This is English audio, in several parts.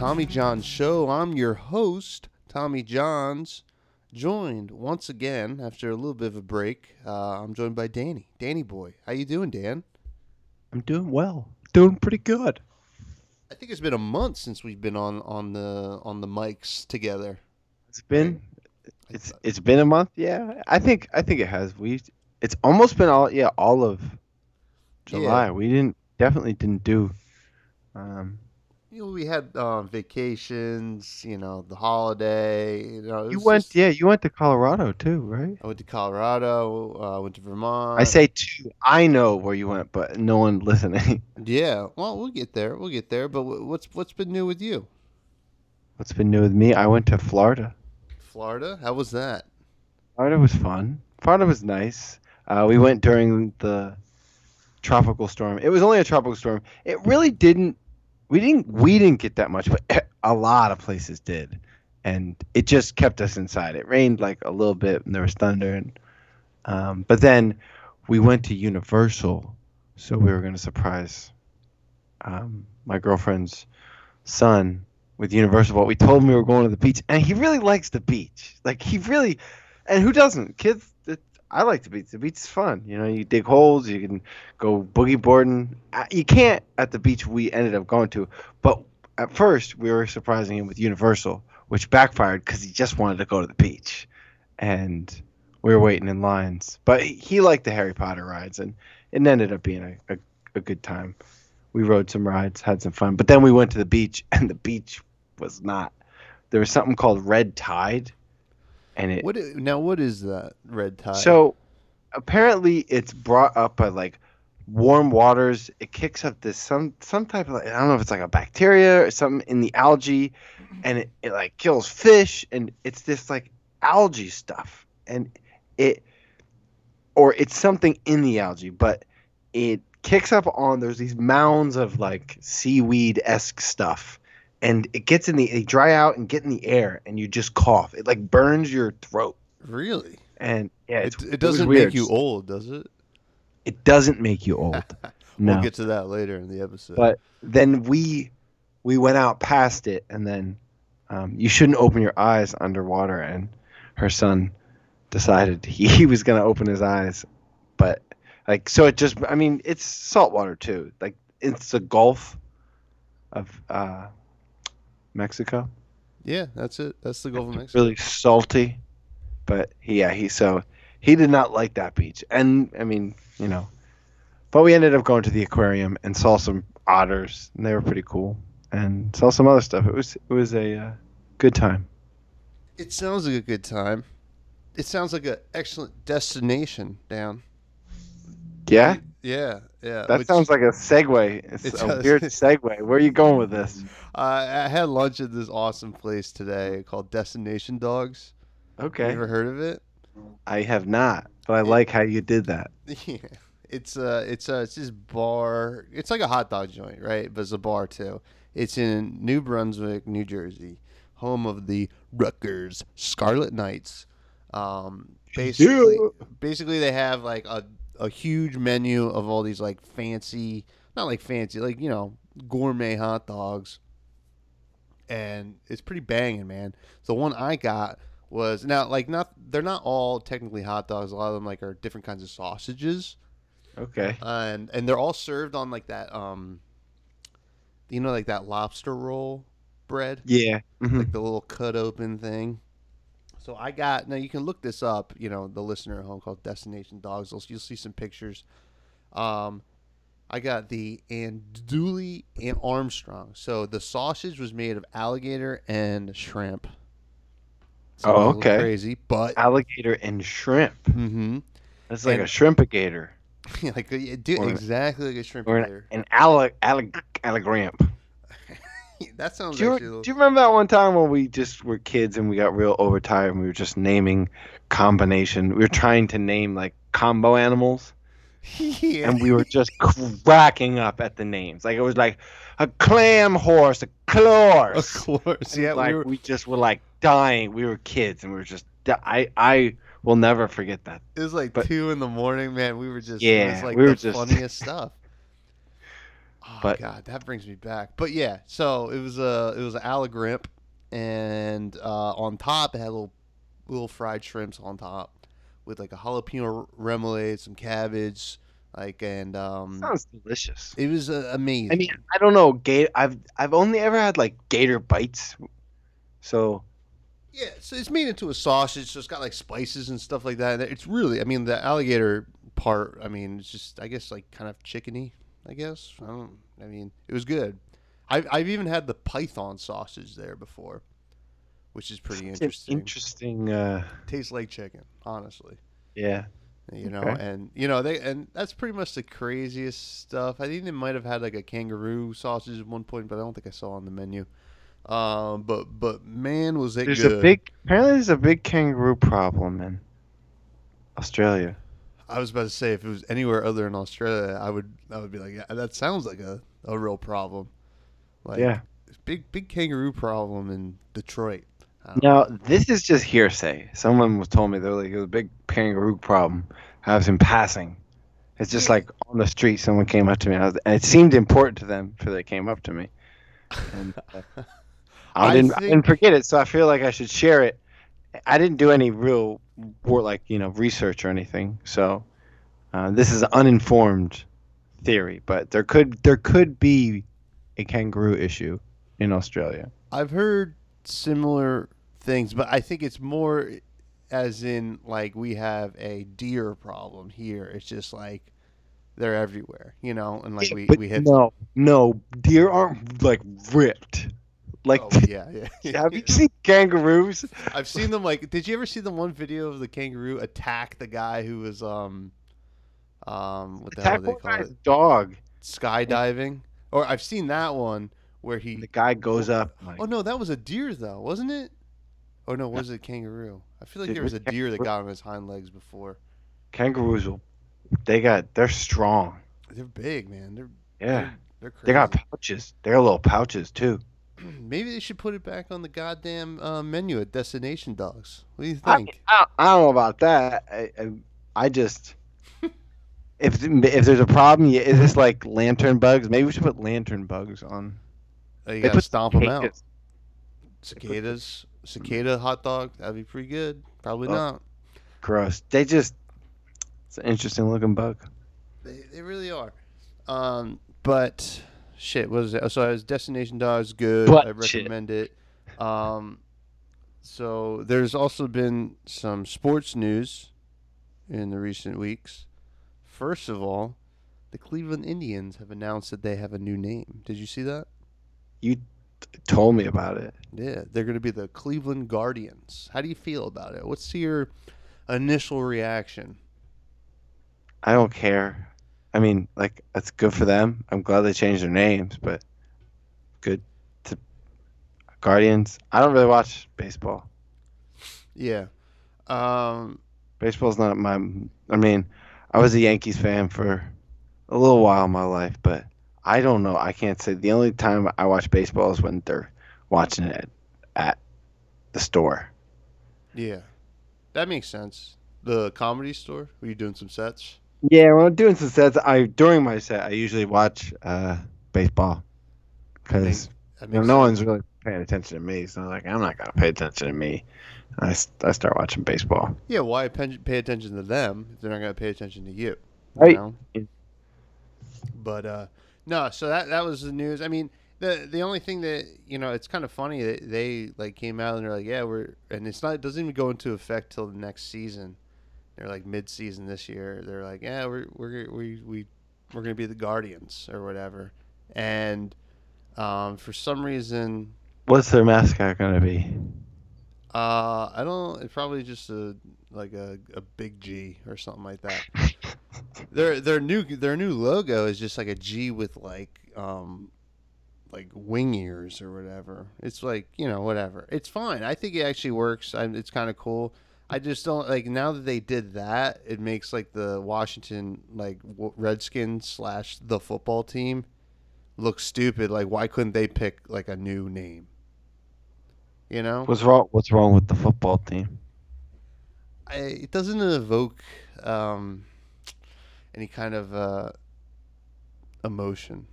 Tommy Johns Show. I'm your host, Tommy Johns, joined once again after a little bit of a break. Uh, I'm joined by Danny. Danny boy, how you doing, Dan? I'm doing well. Doing pretty good. I think it's been a month since we've been on on the on the mics together. It's been it's it's been a month. Yeah, I think I think it has. We it's almost been all yeah all of July. We didn't definitely didn't do. Um, You know, we had uh, vacations. You know, the holiday. You know, you went just- yeah you went to Colorado too, right? I went to Colorado. Uh, I went to Vermont. I say two. I know where you went, but no one listening. Yeah. Well, we'll get there. We'll get there. But what's what's been new with you? What's been new with me? I went to Florida. Florida. How was that? Florida was fun. Florida was nice. Uh, we went during the tropical storm. It was only a tropical storm. It really didn't. We didn't. We didn't get that much, but a lot of places did, and it just kept us inside. It rained like a little bit, and there was thunder, and um, but then we went to Universal, so we were going to surprise um, my girlfriend's son with Universal. But we told him we were going to the beach, and he really likes the beach. Like he really, and who doesn't? Kids, I like the beach. The beach is fun. You know, you dig holes, you can go boogie boarding. Uh, You can't at the beach we ended up going to, but at first we were surprising him with Universal, which backfired because he just wanted to go to the beach, and we were waiting in lines. But he, liked the Harry Potter rides, and it ended up being a, a, a good time. We rode some rides, had some fun, but then we went to the beach, and the beach was not. There was something called red tide, and it What i- now? What is that red tide? so apparently it's brought up by like warm waters. It kicks up this some some type of I don't know if it's like a bacteria or something in the algae, and it, it like kills fish and it's this like algae stuff and it or it's something in the algae, but it kicks up on there's these mounds of like seaweed esque stuff. And it gets in the they dry out and get in the air and you just cough. It like burns your throat. really? And yeah, it's, It, it doesn't weird. make you old, does it? It doesn't make you old. no. We'll get to that later in the episode. but then we we went out past it, and then um, you shouldn't open your eyes underwater. And her son decided he, he was gonna open his eyes, but like so it just I mean it's saltwater too. Like it's the Gulf of uh, Mexico. yeah, that's it. That's the Gulf of Mexico. Really salty, but yeah, he so he did not like that beach. And I mean, you know, but we ended up going to the aquarium and saw some otters, and they were pretty cool, and saw some other stuff. It was it was a uh, good time. It sounds like a good time. It sounds like an excellent destination, down. Yeah, Yeah, yeah. that which- sounds like a segue. It's It a does. weird segue. Where are you going with this? Uh, I had lunch at this awesome place today called Destination Dogs. Okay. You ever heard of it? I have not, but I like how you did that. Yeah, it's uh, it's uh, it's this bar. It's like a hot dog joint, right? But it's a bar too. It's in New Brunswick, New Jersey, home of the Rutgers Scarlet Knights. Um, basically, basically they have like a a huge menu of all these like fancy, not like fancy, like you know, gourmet hot dogs. And it's pretty banging, man. So the one I got was now like not they're not all technically hot dogs. A lot of them like are different kinds of sausages, Okay. and and they're all served on like that um, you know, like that lobster roll bread, Yeah. mhm. like the little cut open thing. So I got now you can look this up. You know, the listener at home called Destination Dogs. You'll, you'll see some pictures. Um, I got the Andouille and Armstrong. So the sausage was made of alligator and shrimp. A Oh, okay. Crazy, but Alligator and shrimp. mm-hmm. That's like And- a shrimpagator like yeah, dude, Or exactly like a shrimp or an, an allig allig alligramp. that sounds Do you, little- do you remember that one time when we just were kids and we got real overtired and we were just naming combination? We were trying to name like combo animals yeah. and we were just cracking up at the names. Like it was like a clam horse, a clorse. Of course, yeah. like we we, just were like dying. We were kids and we were just di- I I will never forget that. it was like but- two in the morning, man. We were just. yeah, it was Yeah, like we the were just- funniest stuff. Oh But- God, that brings me back. But yeah, so it was a it was an allegrimp, and uh, on top it had little little fried shrimps on top with like a jalapeno remoulade, some cabbage, like and um, Sounds delicious. it was uh, amazing. I mean, I don't know. Gator. I've I've only ever had like gator bites. So Yeah, so it's made into a sausage, so it's got like spices and stuff like that. It's really, I mean, the alligator part, I mean, it's just, I guess, like kind of chickeny. I guess I don't. I mean, it was good. I've I've even had the python sausage there before, which is pretty an interesting. interesting. Uh, Tastes like chicken, honestly. yeah. You know, Okay. and you know they and that's pretty much the craziest stuff. I think they might have had like a kangaroo sausage at one point, but I don't think I saw on the menu. Um, but but man, was it There's good! a big. Apparently, there's a big kangaroo problem in Australia. I was about to say if it was anywhere other than Australia, I would I would be like, yeah, that sounds like a, a real problem. Like, yeah. big big kangaroo problem in Detroit. Now know. this is just hearsay. Someone was told me they're like it was a big kangaroo problem. I was in passing. It's just like on the street, someone came up to me, and, I was, and it seemed important to them, for they came up to me. And uh, I I didn't, I didn't forget it, so I feel like I should share it. I didn't do any real, wor- like you know, research or anything, so uh, this is an uninformed theory. But there could there could be a kangaroo issue in Australia. I've heard similar things, but I think it's more as in like we have a deer problem here. It's just like they're everywhere, you know, and like we But we hit. no, no, deer aren't like ripped. Like, Oh, yeah, yeah. have you seen kangaroos? I've seen them like. Did you ever see the one video of the kangaroo attack the guy who was um, um, what the hell Attack do they call it? dog. Skydiving. Or I've seen that one where he. The guy goes up. Like, Oh no, that was a deer though, wasn't it? Oh no, was it a kangaroo? I feel like Dude, there was a deer that got on his hind legs before. kangaroos will. They got. They're strong. They're big, man. They're Yeah. they're crazy. They got pouches. They're little pouches too. Maybe they should put it back on the goddamn uh, menu at Destination Dogs. What do you think? I, I don't know about that. I, I, I just. If if there's a problem, yeah, is this like lantern bugs? Maybe we should put lantern bugs on. Oh, you They gotta stomp them out. cicadas. Cicadas, cicada hot dog. That'd be pretty good. Probably Oh. not. Gross. They just. It's an interesting looking bug. They, they really are. Um, but shit, what is it? So, as Destination Dogs, good. But I shit. recommend it. Um, so there's also been some sports news in the recent weeks. First of all, the Cleveland Indians have announced that they have a new name. Did you see that? You told me about it. Yeah, they're going to be the Cleveland Guardians. How do you feel about it? What's your initial reaction? I don't care. I mean, like that's good for them. I'm glad they changed their names, but good to Guardians. I don't really watch baseball. Yeah. Um, Baseball's not my. I mean, I was a Yankees fan for a little while in my life, but I don't know. I can't say. The only time I watch baseball is when they're watching it at the store. yeah. That makes sense. The comedy store? Were you doing some sets? Yeah, when I'm doing some sets, I during my set I usually watch uh, baseball because You know, no one's really paying attention to me, so I'm like I'm not gonna pay attention to me. I, I start watching baseball. Yeah, why pen- pay attention to them if they're not going to pay attention to you? you Right. know? Yeah. But uh, no, so that that was the news. I mean, the the only thing that you know, it's kind of funny that they like came out and they're like, yeah, we're and it's not it doesn't even go into effect till the next season. They're like mid season this year. They're like, yeah, we're we're we we we're gonna be the Guardians or whatever. And um, for some reason, What's their mascot gonna be? uh, I don't. It's probably just a like a, a big G or something like that. their their new their new logo is just like a G with like um like wing ears or whatever. It's like you know whatever. It's fine. I think it actually works. I, it's kind of cool. I just don't like now that they did that. It makes like the Washington like w- Redskins slash the football team look stupid. Like why couldn't they pick like a new name? You know, What's wrong? What's wrong with the football team? I, it doesn't evoke um, any kind of uh, emotion.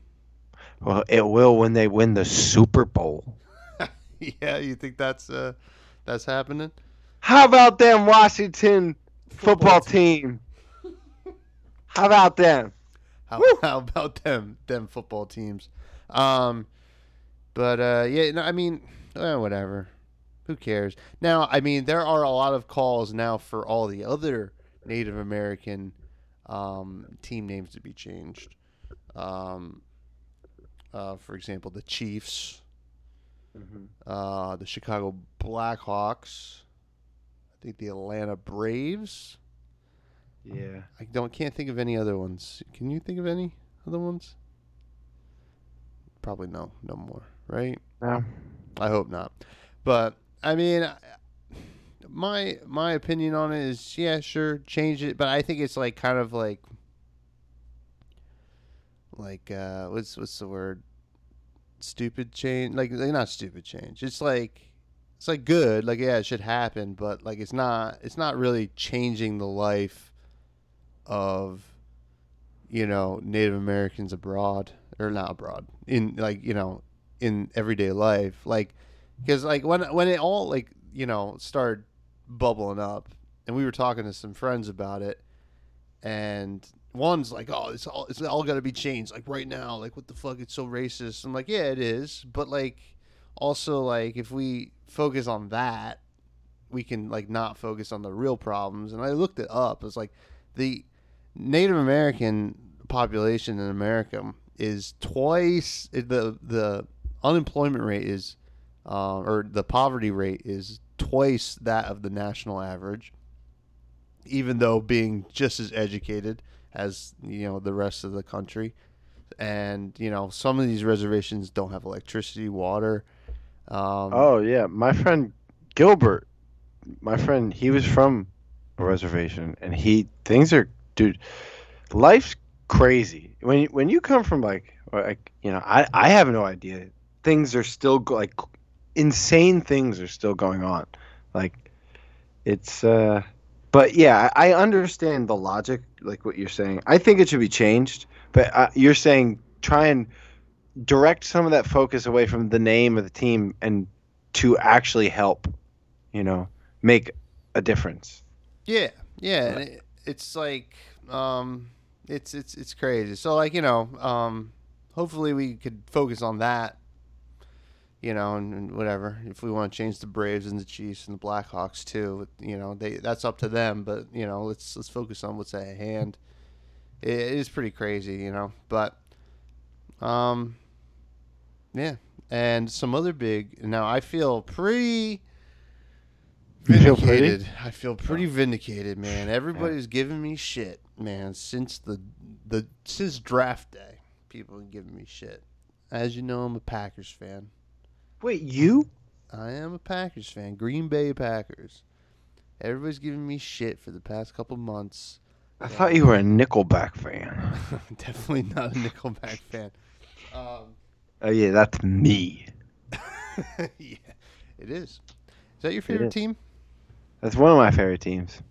Well, it will when they win the Super Bowl. yeah, you think that's uh, that's happening? How about them Washington football, Football team? How about them? How, how about them them football teams? Um, but uh, yeah, no, I mean, eh, whatever. Who cares? Now, I mean, there are a lot of calls now for all the other Native American um, team names to be changed. Um, uh, for example, the Chiefs, uh, the Chicago Blackhawks, I think the Atlanta Braves. Yeah. I don't can't think of any other ones. Can you think of any other ones? Probably no, no more, right? No. I hope not. But I mean, my my opinion on it is, yeah, sure, change it. But I think it's like kind of like like uh, what's what's the word? Stupid change, like like, not stupid change. It's like it's like good, like yeah, it should happen, but like it's not it's not really changing the life of you know Native Americans abroad or not abroad in like you know in everyday life. Like because like when when it all like you know started bubbling up and we were talking to some friends about it and one's like oh it's all it's all got to be changed like right now like what the fuck it's so racist. I'm like yeah it is but like also like if we focus on that we can like not focus on the real problems. And i looked it up. It's like the native american population in america is twice the the unemployment rate is uh, or the poverty rate is twice that of the national average even though being just as educated as you know the rest of the country. And you know some of these reservations don't have electricity water um, Oh yeah, my friend Gilbert, my friend, he was from a reservation, and he things are, dude, life's crazy. When when you come from like like you know, I I have no idea. Things are still go, like insane things are still going on, like it's uh. But yeah, I I understand the logic, like what you're saying. I think it should be changed, but uh, you're saying try and direct some of that focus away from the name of the team and to actually help, you know, make a difference. Yeah, yeah, it, it's like um, it's it's it's crazy. So like you know, um, hopefully we could focus on that. You know, and, and whatever. If we want to change the Braves and the Chiefs and the Blackhawks too, you know, they that's up to them. But you know, let's let's focus on what's at hand. It is pretty crazy, you know, but um, yeah, and some other big. Now I feel pretty You feel vindicated. I feel pretty vindicated, man. Everybody's giving me shit, man, since the the since draft day. People have giving me shit. As you know, I'm a Packers fan. Wait, you? I am a Packers fan. Green Bay Packers. Everybody's giving me shit for the past couple months. I thought you were a Nickelback fan. Definitely not a Nickelback fan. Um, Oh yeah, that's me. yeah, it is. Is that your favorite team? That's one of my favorite teams.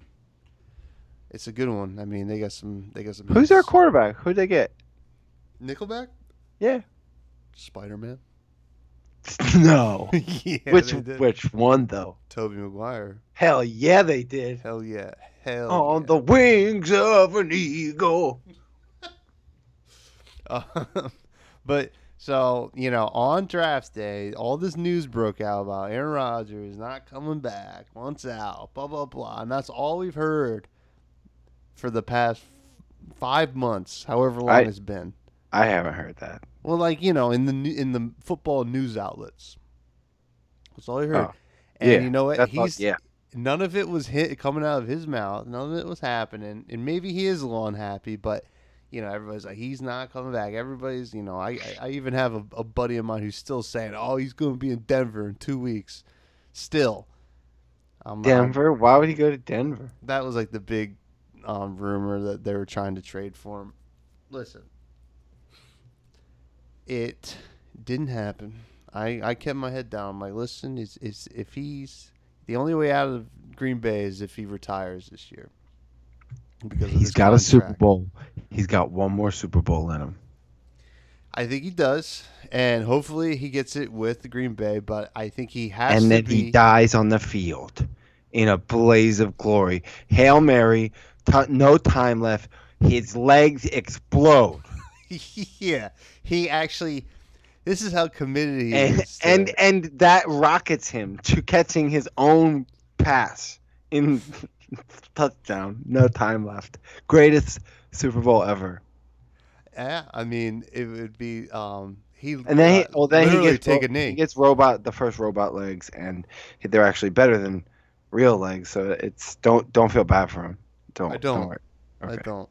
It's a good one. I mean, they got some. They got some. Who's their quarterback? Who'd they get? Nickelback? Yeah. Spider Man. no. yeah, which which one though? Tobey Maguire. Hell yeah, they did. Hell yeah. Hell On yeah. the wings of an eagle. Um, but so you know, on draft day, all this news broke out about Aaron Rodgers not coming back, once out, blah blah blah, and that's all we've heard for the past five months, however long I- it's been. I haven't heard that. Well, like you know, in the in the football news outlets, that's all I heard. Oh, and yeah, you know what? all- yeah. none of it was hit coming out of his mouth. None of it was happening, and maybe he is a little unhappy. But you know, everybody's like, he's not coming back. Everybody's, you know, I I, I even have a, a buddy of mine who's still saying, oh, he's going to be in Denver in two weeks. Still, um, Denver? Why would he go to Denver? that was like the big um, rumor that they were trying to trade for him. Listen, it didn't happen. I, I kept my head down. I'm like, listen, is is if he's the only way out of Green Bay is if he retires this year. Because He's got a Super. Bowl. He's got one more Super Bowl in him. I think he does, and hopefully he gets it with the Green Bay. But I think he has and to then be. he dies on the field in a blaze of glory. Hail Mary, t- no time left. His legs explode. yeah, he actually. This is how committed he And, is. to and and that rockets him to catching his own pass in touchdown. No time left. Greatest Super Bowl ever. Yeah, I mean, it would be um he And then he, uh, well, then he gets take a knee. He gets robot the first robot legs, and they're actually better than real legs. So it's don't don't feel bad for him. Don't I don't. I Okay. don't.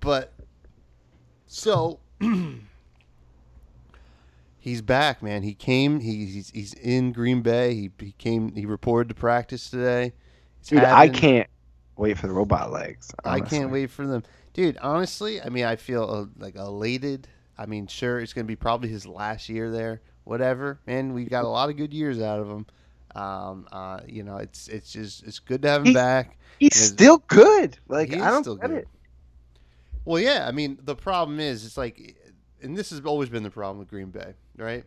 But so he's back, man. He came. He, he's he's in Green Bay. He, he came. He reported to practice today. He's Dude, I can't wait for the robot legs. I can't wait for them, dude. Honestly, I mean, I feel uh, like elated. I mean, sure, it's gonna be probably his last year there. Whatever, man. We got a lot of good years out of him. Um, uh, you know, it's it's just it's good to have him He- back. He's Is- still good. Like He I don't still get good. it. Well, yeah. I mean, the problem is, it's like, and this has always been the problem with Green Bay, right?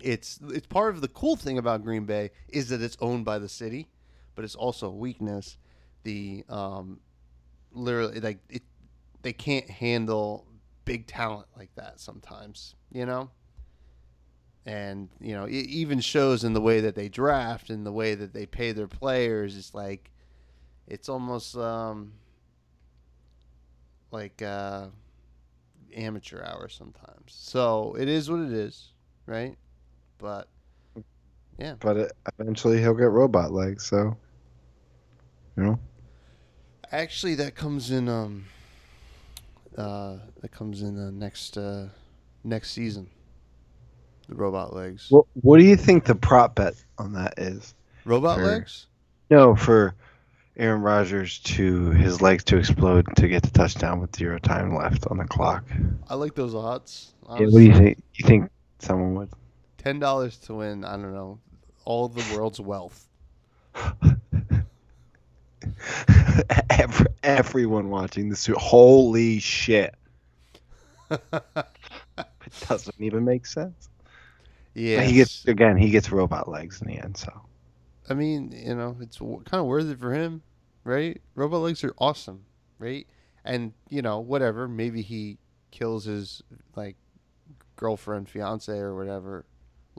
It's it's part of the cool thing about Green Bay is that it's owned by the city, but it's also a weakness. The um, literally like it, they can't handle big talent like that sometimes, you know. And you know, it even shows in the way that they draft and the way that they pay their players. It's like, it's almost um, like uh, amateur hour sometimes. So it is what it is, right? But yeah. But it, eventually he'll get robot legs. So you know. Actually, that comes in um, uh, that comes in the next uh, next season. The robot legs. What What do you think the prop bet on that is? robot sure. legs? No, for Aaron Rodgers to his legs to explode to get the touchdown with zero time left on the clock. I like those odds. Yeah, what do you think? You think someone would? Ten dollars to win. I don't know all the world's wealth. Every, everyone watching this, holy shit! It doesn't even make sense. yeah, He gets again. He gets robot legs in the end. So I mean, you know, it's kind of worth it for him, right? Robot legs are awesome, right? And you know, whatever. Maybe he kills his like girlfriend, fiance, or whatever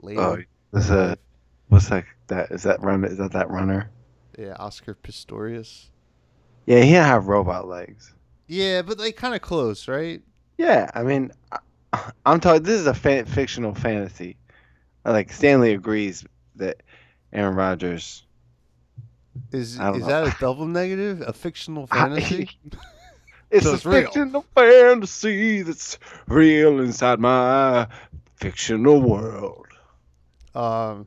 oh, later. Oh, in there's a life. what's that? That is that run? Is that that runner? Yeah, Oscar Pistorius. Yeah, he didn't have robot legs. Yeah, but they kind of close, right? Yeah, I mean, I- I'm talking. This is a fan, fictional fantasy. Like Stanley agrees that Aaron Rodgers. Is is know. that a double negative? A fictional fantasy? it's So a it's fictional fantasy that's real inside my fictional world. um,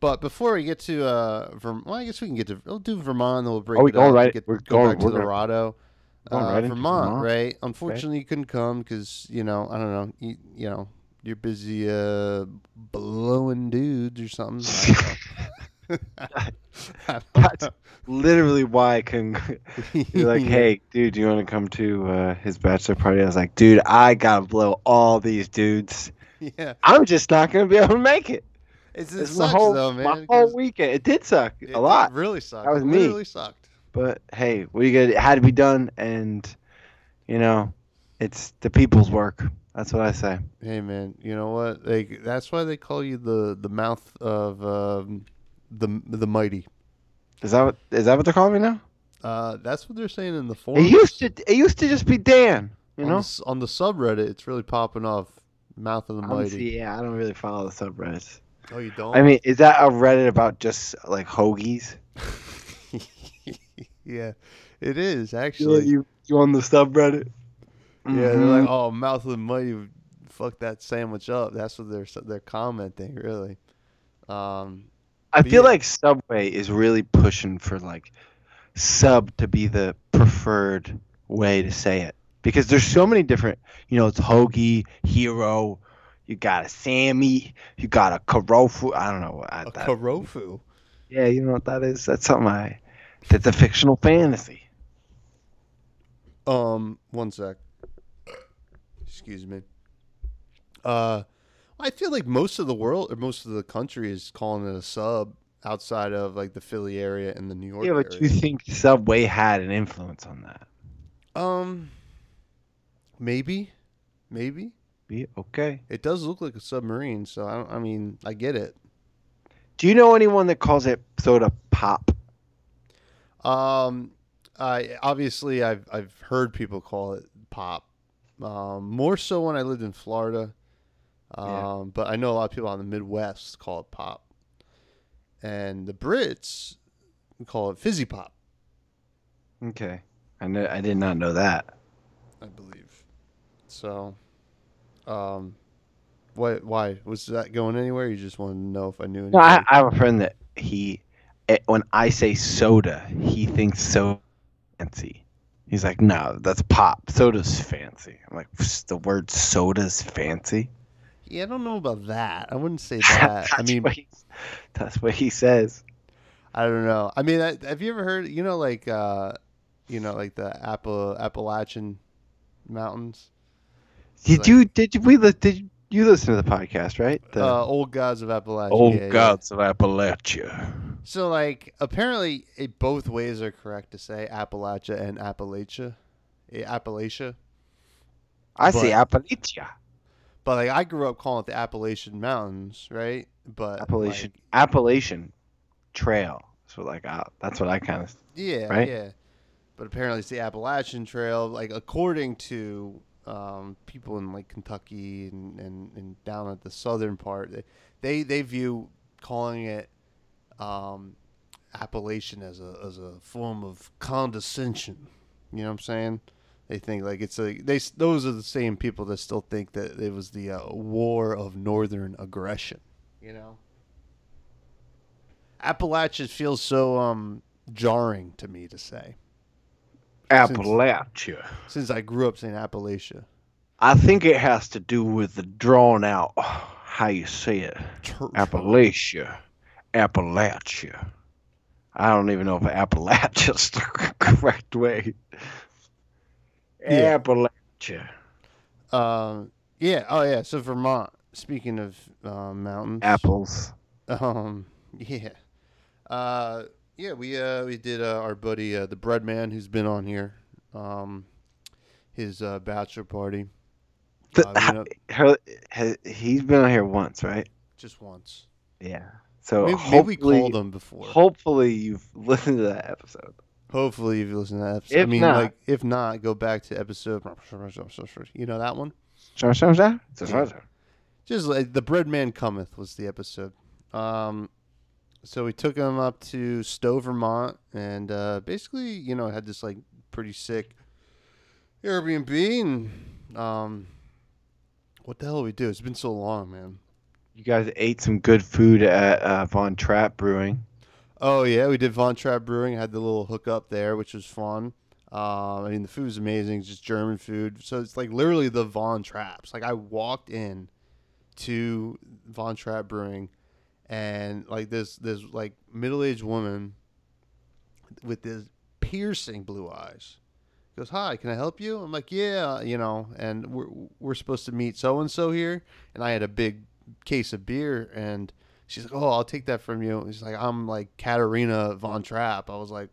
but before we get to uh, Verm- well, I guess we can get to we'll do Vermont, and then we'll break Are we it going up. right- Get, we're go going- back to we're gonna- Colorado. going uh, right Vermont, Vermont. right? Unfortunately, you couldn't come because you know I don't know, you, you know you're busy uh, blowing dudes or something. I don't know. I That's- Literally, why I couldn't. You're like, hey, dude, do you want to come to uh, his bachelor party? I was like, dude, I gotta blow all these dudes. yeah, I'm just not gonna be able to make it. It's, it sucks my whole, though, man. my whole weekend. It did suck it- a lot. It really sucked. That was it me. Literally sucked. But hey, what are you gonna? It had to be done, and you know, it's the people's work. That's what I say. Hey man, you know what? Like that's why they call you the the mouth of um, the the mighty. Is that what is that what they're calling me now? Uh, that's what they're saying in the It used to it used to just be Dan. You on know. the, on the subreddit, it's really popping off. Mouth of the mighty. yeah, I don't really follow the subreddits. Oh, you don't? I mean, is that a Reddit about just like hoagies? yeah, it is actually. you you on the subreddit? Yeah, they're Mhm. like, "Oh, Mouth of the Mighty, fuck that sandwich up." That's what they're they're commenting, really. Um, I feel yeah. like Subway is really pushing for like sub to be the preferred way to say it because there's so many different. You know, it's hoagie, hero. You got a Sammy. You got a Karofu. I don't know what. I, a that, karofu. yeah, you know what that is? That's something I. That's a fictional fantasy. Um, one sec. Excuse me. Uh, I feel like most of the world or most of the country is calling it a sub outside of like the Philly area and the New York Yeah, but area. you think Subway had an influence on that? um, maybe, maybe Be okay. it does look like a submarine. So I, I mean, I get it. Do you know anyone that calls it soda pop? Um, I obviously I've I've heard people call it pop. Um, more so when I lived in Florida. Um, Yeah. but I know a lot of people on the Midwest call it pop, and the Brits call it fizzy pop, Okay, I know. I did not know that. I believe. So, um, what? Why was that going anywhere? You just wanted to know if I knew. No, I. I have a friend that he, eh, when I say soda, he thinks so fancy. He's like, no, that's pop. Soda's fancy. I'm like, the word soda's fancy. yeah, I don't know about that. I wouldn't say that. I mean, what he, that's what he says. I don't know. I mean, I, have you ever heard? You know, like, uh, you know, like the Apple Appalachian Mountains. Did like- you did you, we li- did you listen to the podcast right? The uh, old gods of Appalachia. old yeah, yeah. gods of Appalachia. So, like, apparently, it, both ways are correct to say Appalachia and Appalachia, Eh, Appalachia. I say But- Appalachia. But like, I grew up calling it the Appalachian Mountains, right? But Appalachian like, Appalachian Trail. So like uh, that's what I kind of yeah, right? yeah. But apparently, it's the Appalachian Trail. Like, according to um, people in like Kentucky and, and, and down at the southern part, they they, they view calling it um, Appalachian as a as a form of condescension. You know what I'm saying? They think like it's a they those are the same people that still think that it was the uh, war of northern aggression. You know, Appalachia feels so um jarring to me to say Appalachia. since I grew up saying Appalachia. I think it has to do with the drawn out how you say it. Appalachia. Appalachia. I don't even know if Appalachia is the correct way. Yeah. Appalachia. Um, yeah. Oh, yeah. So Vermont. Speaking of uh, mountains, Apples. Um, yeah. Uh, yeah. We uh we did uh, our buddy uh, the bread man who's been on here. Um, his uh, bachelor party. Th- Uh, we went up her- ha- he's been on here once, right? just once. Yeah. So Maybe, maybe we hopefully, called him before. hopefully you've listened to that episode. Hopefully, if you listen to that episode. I If mean, not- like, if not, go back to episode. You know that one? Just like the bread man cometh was the episode. Um, so we took him up to Stowe, Vermont, and uh, basically, you know, had this like pretty sick Airbnb. And um, what the hell did we do? It's been so long, man. You guys ate some good food at uh, Von Trapp Brewing. Oh yeah, we did Von Trapp Brewing. Had the little hookup there, which was fun. Um, I mean, the food was amazing. It's just German food, so it's like literally the Von Trapps. Like I walked in to Von Trapp Brewing, and like this this like middle aged woman with this piercing blue eyes goes, "Hi, can I help you?" I'm like, "Yeah, you know." And we're we're supposed to meet so and so here, and I had a big case of beer, and she's like, "Oh, I'll take that from you." She's like, "I'm like Katarina Von Trapp." I was like,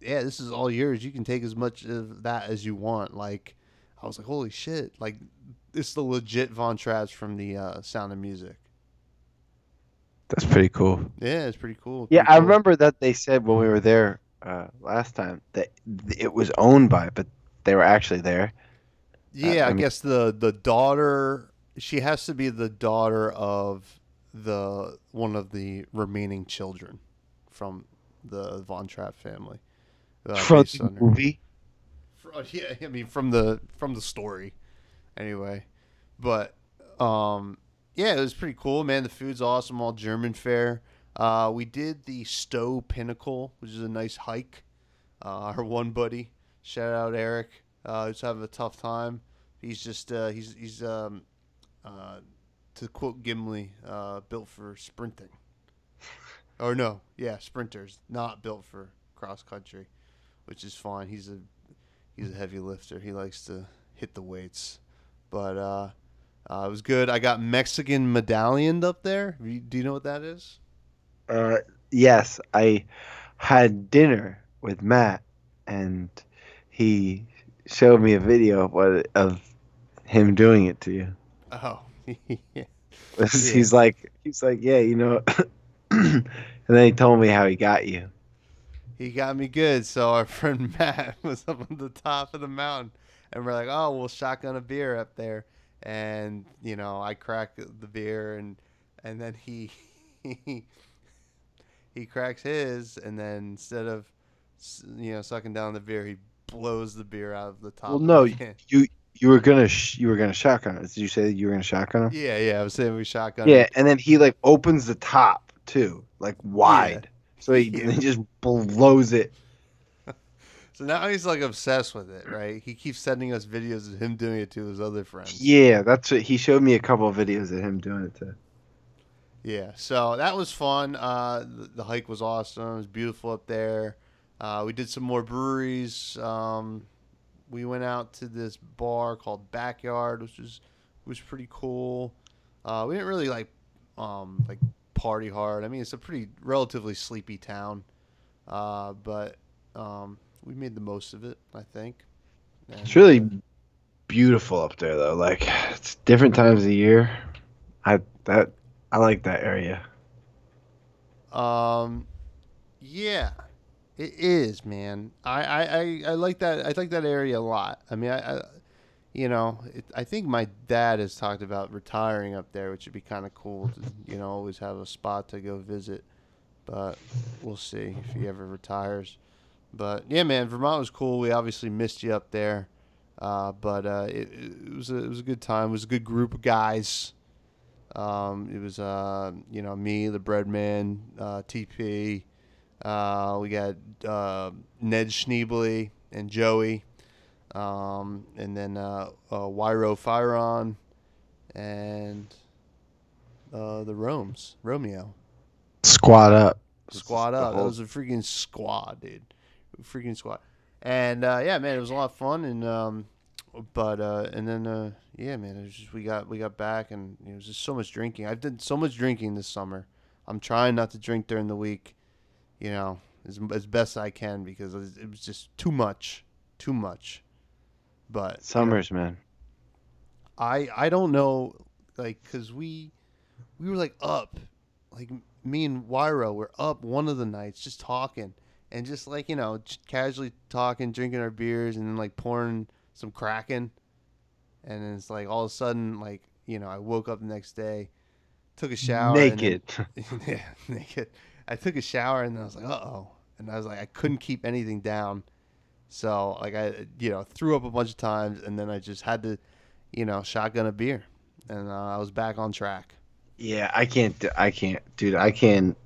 "Yeah, this is all yours. You can take as much of that as you want." Like, I was like, "Holy shit!" Like, it's the legit Von Trapps from the uh, Sound of Music. That's pretty cool. Yeah, it's pretty cool. Yeah, pretty I remember that they said when we were there uh, last time that it was owned by, but they were actually there. Yeah, I I, mean- guess the the daughter she has to be the daughter of the one of the remaining children from the Von Trapp family. Uh, From the on her- movie. fr- yeah, I mean from the from the story, anyway. But um, yeah, it was pretty cool, man. The food's awesome, all German fare. Uh, we did the Stowe Pinnacle, which is a nice hike. Uh, our one buddy, shout out Eric, uh, who's having a tough time. He's just uh, he's he's um, uh, to quote Gimli, uh, built for sprinting. Or no, yeah, sprinters, not built for cross country, which is fine. He's a he's a heavy lifter. He likes to hit the weights, but uh, it was good. I got Mexican medallion up there. Do you know what that is? Uh, yes, I had dinner with Matt, and he showed me a video of what of him doing it to you. Oh, yeah. He's like, he's like, yeah, you know. and then he told me how he got you. he got me good. So our friend Matt was up on the top of the mountain, and we're like, "Oh, we'll shotgun a beer up there." And you know, I crack the beer, and and then he he he cracks his, and then instead of you know sucking down the beer, he blows the beer out of the top. Well, no. You you were gonna sh- you were gonna shotgun it. Did you say you were gonna shotgun him? Yeah, yeah. I was saying we shotgun. Yeah, it. and then he like opens the top too, like wide. So he, Yeah. he just blows it. So now he's like obsessed with it, right? He keeps sending us videos of him doing it to his other friends. Yeah, that's what he showed me a couple of videos of him doing it too. Yeah, so that was fun. Uh, the, the hike was awesome. It was beautiful up there. Uh, we did some more breweries. Um, we went out to this bar called Backyard, which was was pretty cool. Uh, we didn't really like um, like party hard. I mean, it's a pretty relatively sleepy town, uh, but um, we made the most of it. I think. And, It's really beautiful up there though. Like it's different times of year. I that I like that area. Um, yeah, it is, man. I, I, I, I like that. I like that area a lot. I mean, I, I you know, it, I think my dad has talked about retiring up there, which would be kind of cool to, you know, always have a spot to go visit. But we'll see if he ever retires. But yeah, man, Vermont was cool. We obviously missed you up there, uh, but uh, it, it was a, it was a good time. It was a good group of guys. Um, it was uh, you know me, the bread man, uh, TP. Uh, we got uh, Ned Schneebly and Joey, um, and then uh, uh, Wyro Firon, and uh, the Romes, Romeo. Squad up. Squad up. That was a freaking squad, dude. Freaking squad. And uh, yeah, man, it was a lot of fun. And um, but uh, and then uh, yeah, man, it was just we got we got back, and it was just so much drinking. I've done so much drinking this summer. I'm trying not to drink during the week, you know, as as best I can because it was, it was just too much, too much. But you know, Summers, man. I I don't know, like, cause we we were like up, like me and Wyro were up one of the nights just talking and just like you know casually talking, drinking our beers, and then like pouring some Kraken, and then it's like all of a sudden like you know I woke up the next day, took a shower, and then- Naked. yeah, naked. I took a shower and then I was like, uh oh, and I was like, I couldn't keep anything down, so like I, you know, threw up a bunch of times, and then I just had to, you know, shotgun a beer, and uh, I was back on track. Yeah, I can't. I can't, dude. I can't.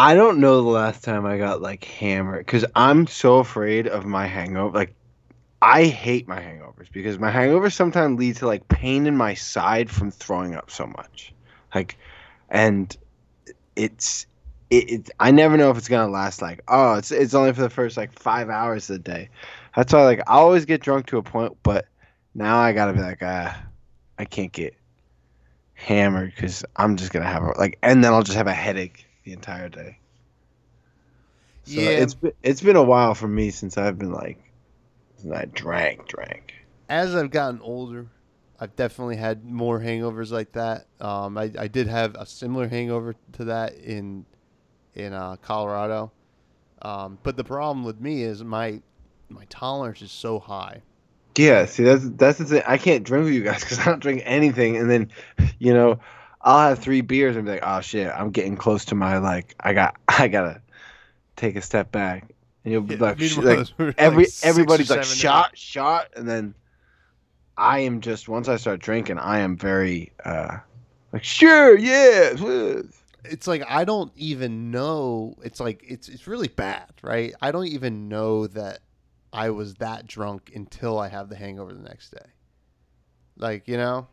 I don't know the last time I got like hammered because I'm so afraid of my hangover. Like, I hate my hangovers because my hangovers sometimes lead to like pain in my side from throwing up so much. Like, and it's it, it. I never know if it's gonna last. Like, oh, it's it's only for the first like five hours of the day. That's why like I always get drunk to a point, but now I gotta be like, ah, I can't get hammered because I'm just gonna have like, and then I'll just have a headache the entire day. So Yeah. it's been, it's been a while for me since I've been like, since I drank, drank. As I've gotten older, I've definitely had more hangovers like that. Um, I, I did have a similar hangover to that in in uh, Colorado, um, but the problem with me is my my tolerance is so high. Yeah, see that's that's the thing. I can't drink with you guys because I don't drink anything, and then, you know, I'll have three beers and be like, oh shit, I'm getting close to my like, I got, I gotta take a step back, and you'll be Yeah, like, sh- like we're, like, every everybody's like shot, shot, and then I am just once I start drinking, I am very uh like sure, yeah. uh." it's like I don't even know. It's like it's it's really bad, right? I don't even know that I was that drunk until I have the hangover the next day. Like you know,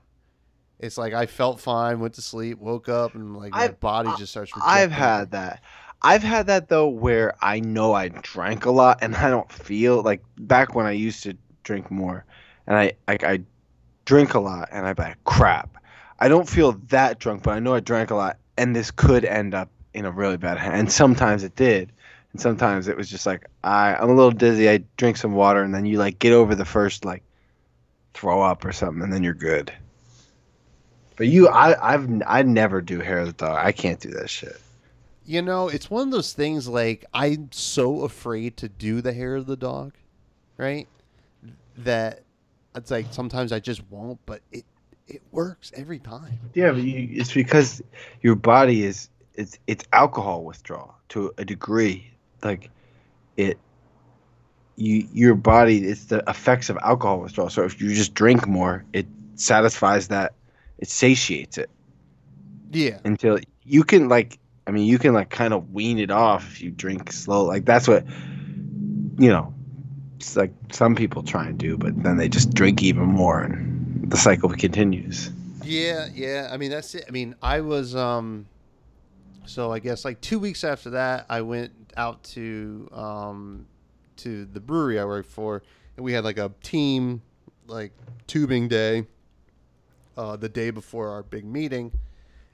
it's like I felt fine, went to sleep, woke up, and like my I've- body just starts. I've had that. I've had that though where I know I drank a lot and I don't feel like back when I used to drink more and I like I drink a lot and I be like crap. I don't feel that drunk, but I know I drank a lot and this could end up in a really bad hand. And sometimes it did. And sometimes it was just like I I'm a little dizzy, I drink some water and then you like get over the first like throw up or something and then you're good. But you I I've I never do hair of the dog. I can't do that shit. You know, it's one of those things like I'm so afraid to do the hair of the dog, right? That it's like sometimes I just won't, but it it works every time. Yeah, but you, it's because your body is it's it's alcohol withdrawal to a degree. Like it, you your body it's the effects of alcohol withdrawal. So if you just drink more, it satisfies that, it satiates it Yeah. until you can like. I mean, you can like kind of wean it off if you drink slow. Like that's what you know. It's like some people try and do, but then they just drink even more, and the cycle continues. Yeah, yeah. I mean, that's it. I mean, I was um so I guess like 2 weeks after that, I went out to um to the brewery I worked for and we had like a team like tubing day uh the day before our big meeting.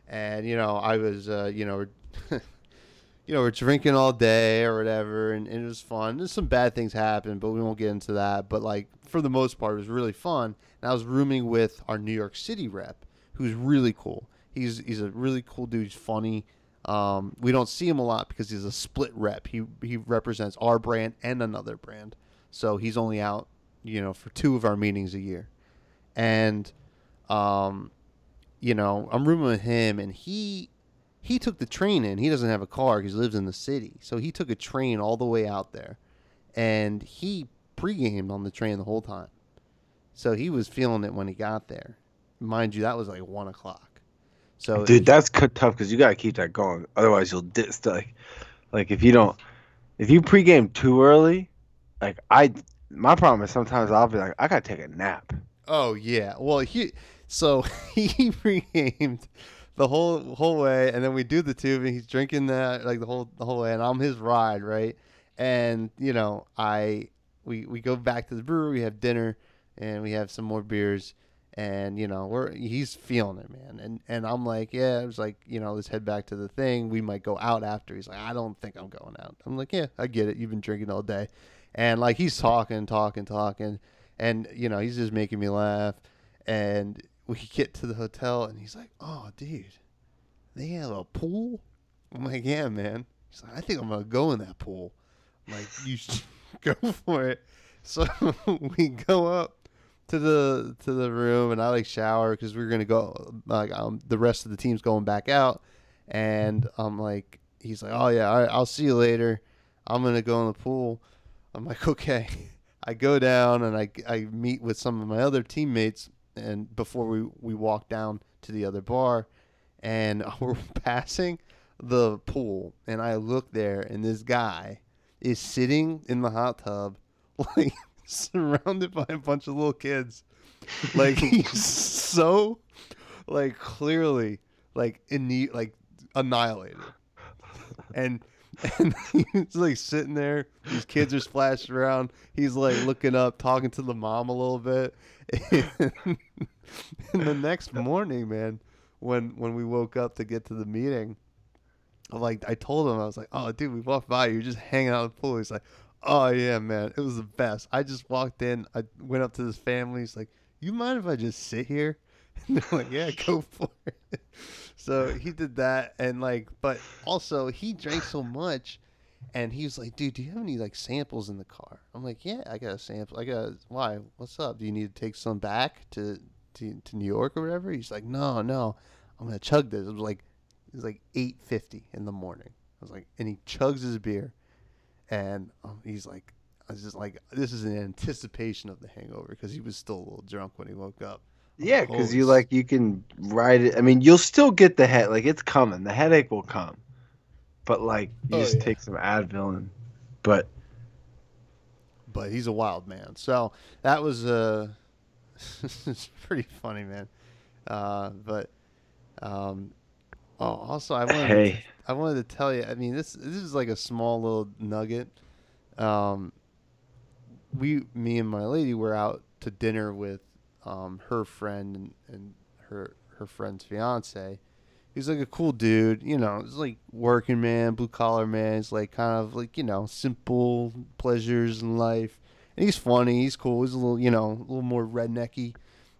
And you know, I was uh you know, you know, we're drinking all day or whatever, and, and it was fun. There's some bad things happened, but we won't get into that. But like for the most part, it was really fun. And I was rooming with our New York City rep, who's really cool. He's he's a really cool dude. He's funny. Um, we don't see him a lot because he's a split rep. He he represents our brand and another brand, so he's only out, you know, for two of our meetings a year, and, um, you know, I'm rooming with him, and he he took the train in. He doesn't have a car because he lives in the city. So he took a train all the way out there. And he pre-gamed on the train the whole time. So he was feeling it when he got there. Mind you, that was like one o'clock. So Dude, that's tough because you gotta keep that going. Otherwise, you'll dis like, like if you don't, if you pregame too early, like I, my problem is sometimes I'll be like, I gotta take a nap. Oh yeah. Well, he so he pre-gamed the whole whole way, and then we do the tubing. He's drinking that like the whole the whole way, and I'm his ride, right? And you know, I we we go back to the brewery, we have dinner, and we have some more beers, and you know, we're he's feeling it, man. And and I'm like, yeah, it was like you know, let's head back to the thing. We might go out after. He's like, I don't think I'm going out. I'm like, yeah, I get it. You've been drinking all day, and like he's talking, talking, talking and you know he's just making me laugh and we get to the hotel and he's like oh dude they have a pool? I'm like yeah man. He's like i think i'm gonna go in that pool. I'm like you should go for it. So we go up to the to the room and i like shower because we are gonna go like um, the rest of the team's going back out. And i'm like he's like oh yeah all right i'll see you later. I'm gonna go in the pool. I'm like okay. I go down and I, I meet with some of my other teammates and before we, we walk down to the other bar and we're passing the pool and I look there and this guy is sitting in the hot tub like surrounded by a bunch of little kids like he's so like clearly like in the like annihilated and and he's like sitting there. These kids are splashing around. He's like looking up, talking to the mom a little bit. And, the next morning, man, when when we woke up to get to the meeting, like I told him, I was like, "Oh, dude, we walked by. You're just hanging out at the pool." He's like, "Oh yeah, man, it was the best." I just walked in. I went up to this family. He's like, "You mind if I just sit here?" And they're like, "Yeah, go for it." So he did that, and like, but also he drank so much, and he was like, "Dude, do you have any like samples in the car?" I'm like, "Yeah, I got a sample. I got why? What's up? Do you need to take some back to to, to New York or whatever?" He's like, "No, no, I'm gonna chug this." It was like it was like eight fifty in the morning. I was like, and he chugs his beer, and um, he's like, I was just like, this is an anticipation of the hangover because he was still a little drunk when he woke up. Yeah, because you like you can ride it. I mean, you'll still get the head. Like it's coming. The headache will come, but like you Oh, just yeah. take some Advil and. But but he's a wild man. So that was uh, it's pretty funny, man. Uh, but um, oh, also I wanted to, I wanted to tell you. I mean, this this is like a small little nugget. Um, we, me and my lady, were out to dinner with um, her friend and, and her her friend's fiance. He's like a cool dude, you know. He's like working man, blue collar man. He's like kind of like you know simple pleasures in life, and he's funny. He's cool. He's a little you know a little more rednecky,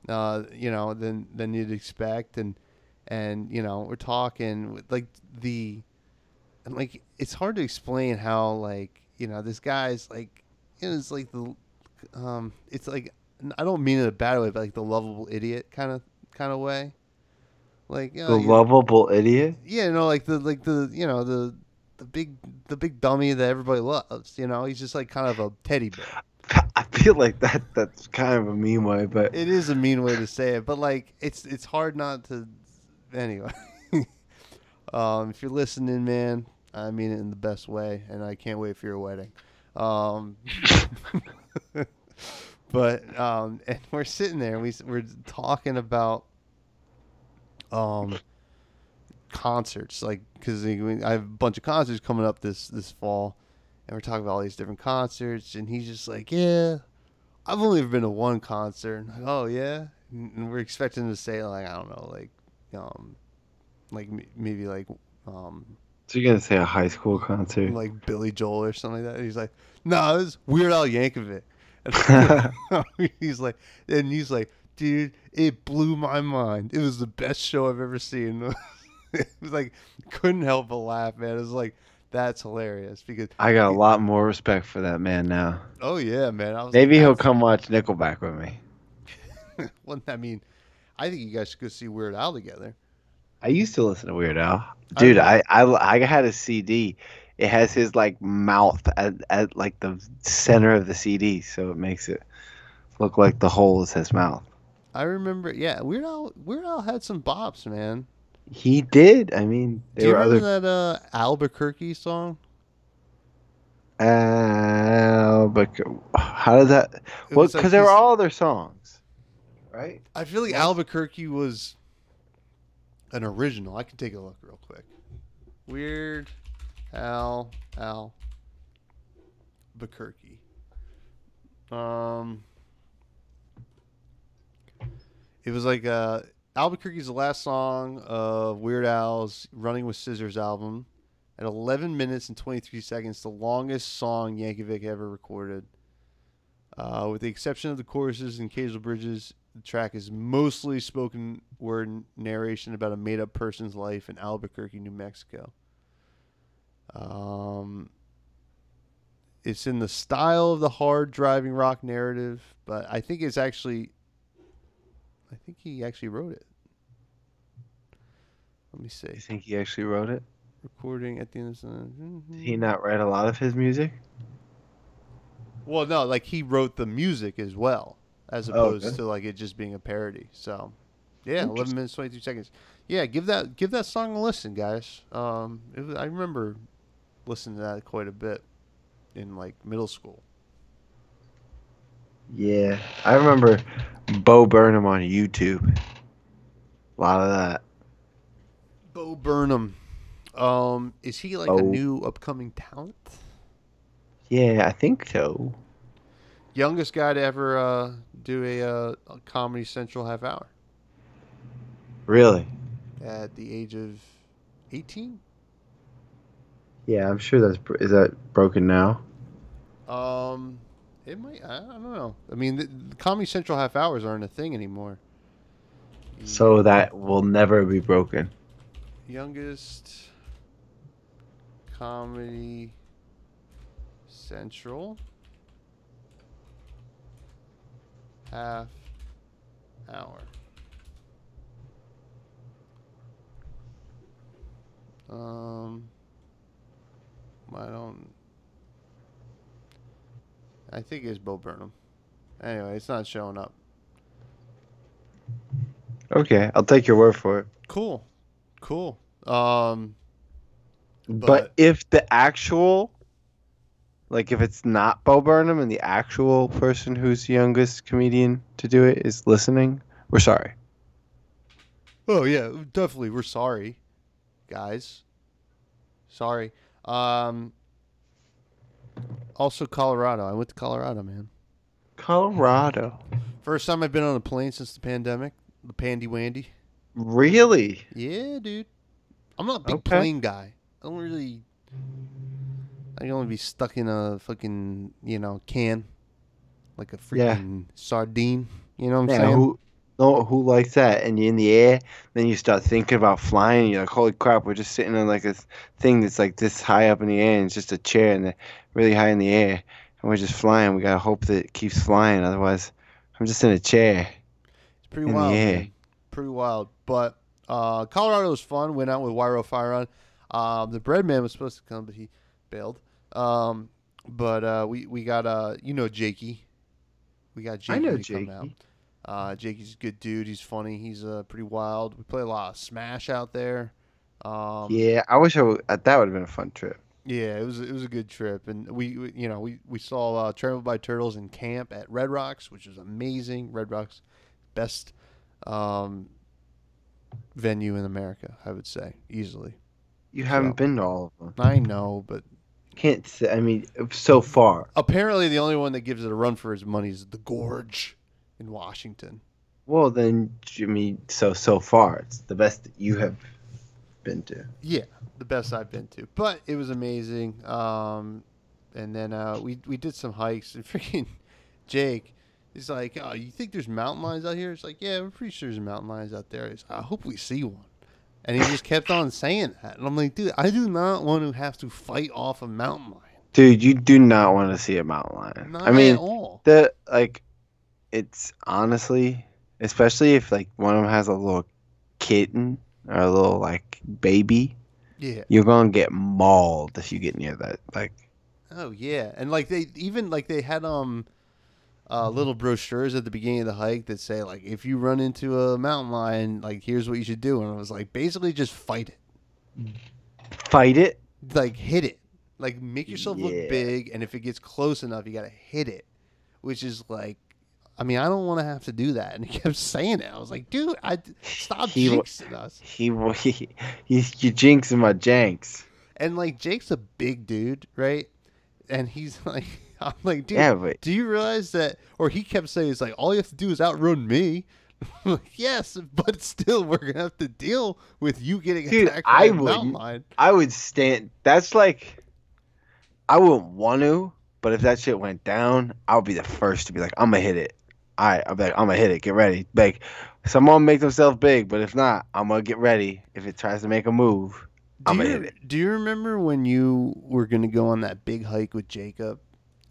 uh, you know than than you'd expect. And and you know we're talking with, like the and like it's hard to explain how like you know this guy's like you know, it's like the um it's like I don't mean it in a bad way, but like the lovable idiot kind of kind of way. Like you know, the lovable idiot. yeah, you know, like the like the you know the the big the big dummy that everybody loves. You know, he's just like kind of a teddy bear. I feel like that. That's kind of a mean way, but It is a mean way to say it, but like it's it's hard not to. Anyway, um, if you're listening, man, I mean it in the best way, and I can't wait for your wedding. Um, but um, and we're sitting there, and we we're talking about um concerts, like because I have a bunch of concerts coming up this this fall, and we're talking about all these different concerts, and he's just like, yeah. I've only ever been to one concert. Like, oh yeah, and we're expecting to say like I don't know, like um, like m- maybe like um, so you're gonna say a high school concert? like Billy Joel or something like that. He's like, no, nah, it was Weird Al Yankovic. And he's like, and he's like, dude, it blew my mind. It was the best show I've ever seen. it was like, couldn't help but laugh, man. It was like, that's hilarious because, I got a lot more respect for that man now. oh yeah, man. I was Maybe like, he'll come watch Nickelback with me. well, I mean, I think you guys should go see Weird Al together. I used to listen to Weird Al. Dude, I, I, I had a CD. It has his like mouth at, at like the center of the CD, so it makes it look like the hole is his mouth. I remember, yeah, Weird Al. Weird Al had some bops, man. He did. I mean, Do there you were remember other. that uh, Albuquerque song? Uh, but how does that? It Well, like, because there were all other songs, right? I feel like Albuquerque was an original. I can take a look real quick. Weird Al Al Albuquerque. Um, it was like uh, Albuquerque's the last song of Weird Al's "Running with Scissors" album. At 11 minutes and 23 seconds, the longest song Yankovic ever recorded. Uh, with the exception of the choruses and occasional bridges, the track is mostly spoken word narration about a made up person's life in Albuquerque, New Mexico. Um, it's in the style of the hard driving rock narrative, but I think it's actually. I think he actually wrote it. Let me see. You think he actually wrote it? Recording at the end of the. Did he not write a lot of his music? Well, no, like he wrote the music as well, as Oh, opposed okay. to like it just being a parody. So, yeah, eleven minutes twenty two seconds. Yeah, give that give that song a listen, guys. Um, it was, I remember listening to that quite a bit in like middle school. Yeah, I remember Bo Burnham on YouTube. A lot of that. Bo Burnham, um, is he like a new upcoming talent? Yeah, I think so. Youngest guy to ever uh, do a, uh, a Comedy Central half hour Really? at the age of eighteen. Yeah, I'm sure that's is that broken now. Um, it might. I don't know. I mean, the, the Comedy Central half hours aren't a thing anymore. So that will never be broken. youngest Comedy Central half hour. Um, I don't. I think it's Bo Burnham. Anyway, it's not showing up. Okay, I'll take your word for it. Cool, cool. Um, But, But- if the actual, like, if it's not Bo Burnham and the actual person who's the youngest comedian to do it is listening, we're sorry. oh yeah, definitely. We're sorry, guys. Sorry. Um. Also, Colorado. I went to Colorado, man. Colorado. First time I've been on a plane since the pandemic. The pandy wandy. Really? Yeah, dude. I'm not a big Okay. plane guy. I don't really. I can only be stuck in a fucking you know can, like a Yeah. freaking sardine. You know what I'm Yeah, saying? who no who likes that? And you're in the air, then you start thinking about flying. You're like, holy crap, we're just sitting on like a thing that's like this high up in the air, and it's just a chair and they're really high in the air, and we're just flying. We gotta hope that it keeps flying, otherwise, I'm just in a chair. It's pretty in the wild. air. man. Pretty wild. But uh, Colorado was fun. Went out with Wyro Fire on. Um, the bread man was supposed to come, but he bailed. Um, but uh, we we got uh, you know Jakey. We got Jakey I know to come out. Jakey. Uh, Jakey's a good dude. He's funny. He's uh, pretty wild. We play a lot of Smash out there. Um, Yeah, I wish I would, uh, that would have been a fun trip. yeah, it was it was a good trip, and we, we you know we we saw uh, Trampled by Turtles in camp at Red Rocks, which was amazing. Red Rocks, best um, venue in America, I would say easily. You haven't So- been to all of them. I know, but Can't say. I mean, so far. apparently the only one that gives it a run for its money is the Gorge in Washington. Well, then, mean, so so far, it's the best you have been to. Yeah, the best I've been to. But it was amazing. Um, and then uh, we we did some hikes and freaking Jake is like, "Oh, you think there's mountain lions out here?" It's like, "Yeah, we're pretty sure there's mountain lions out there." He's, I hope we see one. And he just kept on saying that, and I'm like, "Dude, I do not want to have to fight off a mountain lion. Dude, you do not want to see a mountain lion. Not I mean, at all." the like, it's honestly, especially if like one of them has a little kitten or a little like baby, Yeah. you're gonna get mauled if you get near that. Like, Oh yeah, and like they even like they had um uh, little brochures at the beginning of the hike that say like if you run into a mountain lion, like here's what you should do, and it was like basically just fight it, fight it. like hit it, like make yourself Yeah. look big, and if it gets close enough, you gotta hit it, which is like. I mean, I don't want to have to do that, and he kept saying it. I was like, "Dude, I stop He jinxing us." He, he, he you jinxing my janks. And like, Jake's a big dude, right? And he's like, "I'm like, dude, Yeah, but do you realize that or he kept saying it's like all you have to do is outrun me like, yes but still we're gonna have to deal with you getting Dude, attacked I lion I would stand. That's like, I wouldn't want to, but if that shit went down, I would be the first to be like, I'm gonna hit it. All right, I'm like, I'm gonna hit it. Get ready. Like, someone make themselves big, but if not, I'm gonna get ready. If it tries to make a move, do I'm you, gonna hit it. do you remember when you were gonna go on that big hike with jacob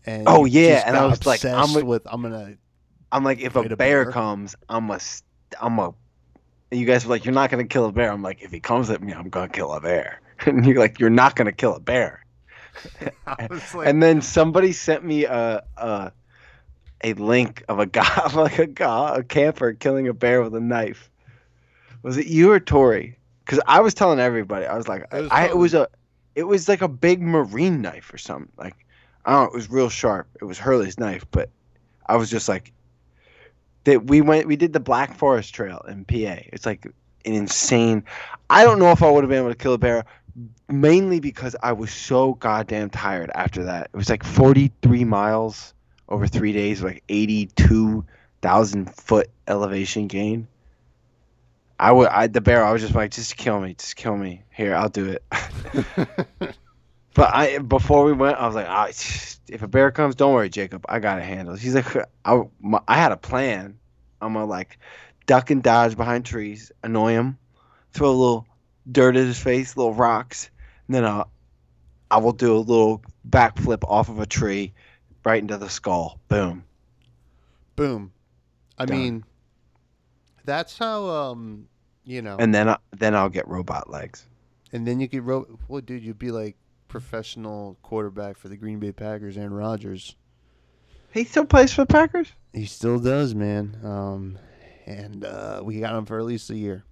and Oh, yeah, and I was like, I'm a- with i'm gonna I'm like, if a bear, bear? comes, I'm a, I'm a. And you guys were like, you're not gonna kill a bear. I'm like, if he comes at me, I'm gonna kill a bear. And you're like, you're not gonna kill a bear. Like, and then somebody sent me a a, a link of a guy like a guy a camper killing a bear with a knife. Was it you or Tori? Because I was telling everybody, I was like, It was I it was a, it was like a big marine knife or something. Like, I don't know, it was real sharp. It was Hurley's knife, but I was just like, that we went, we did the Black Forest Trail in PA. It's like an insane. I don't know if I would have been able to kill a bear mainly because I was so goddamn tired after that. It was like 43 miles over three days, like 82,000 foot elevation gain. I would, I the bear. I was just like, just kill me, just kill me. Here, I'll do it. but I, before we went, I was like, ah, if a bear comes, don't worry, Jacob, I got it handled. He's like, I, my, I had a plan. I'm gonna like duck and dodge behind trees, annoy him, throw a little dirt at his face, little rocks, and then I'll, I will do a little backflip off of a tree, right into the skull. Boom. boom i Done. mean that's how um you know And then I, then I'll get robot legs. And then you could, ro- well, dude, you'd be like professional quarterback for the Green Bay Packers, Aaron Rodgers. He still plays for the Packers. He still does, man. Um, and uh, we got him for at least a year.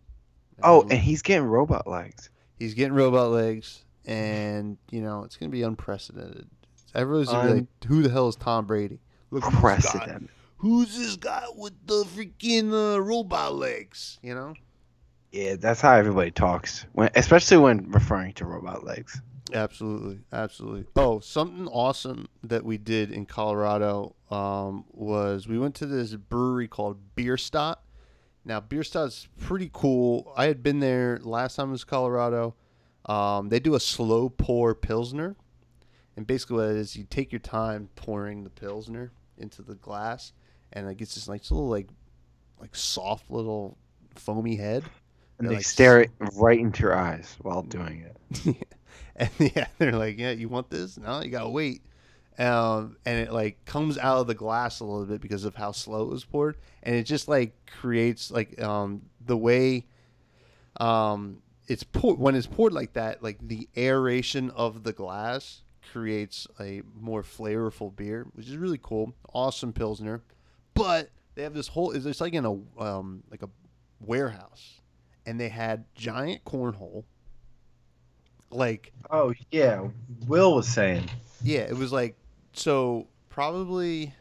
Oh, and he's getting robot legs. he's getting robot legs, and you know it's gonna be unprecedented. Everyone's gonna be like, "Who the hell is Tom Brady?" Look, who's this guy. Precedent. Who's this guy with the freaking uh, robot legs? You know. Yeah, that's how everybody talks, when, especially when referring to robot legs. Absolutely, absolutely. Oh, something awesome that we did in Colorado um, was we went to this brewery called Bierstadt. Now, Bierstadt's pretty cool. I had been there last time it was Colorado. Um, they do a slow pour pilsner, and basically what it is, you take your time pouring the pilsner into the glass, and it gets this nice little like, like soft little foamy head. And They're they like, stare it right into your eyes while doing it. and yeah, they're like, "Yeah, you want this? No, you gotta wait." Um, and it like comes out of the glass a little bit because of how slow it was poured, and it just like creates like um the way um it's poured when it's poured like that, like the aeration of the glass creates a more flavorful beer, which is really cool. Awesome pilsner, but they have this whole it's like in a um like a warehouse, and they had giant cornhole like Oh yeah, Will was saying. yeah it was like so probably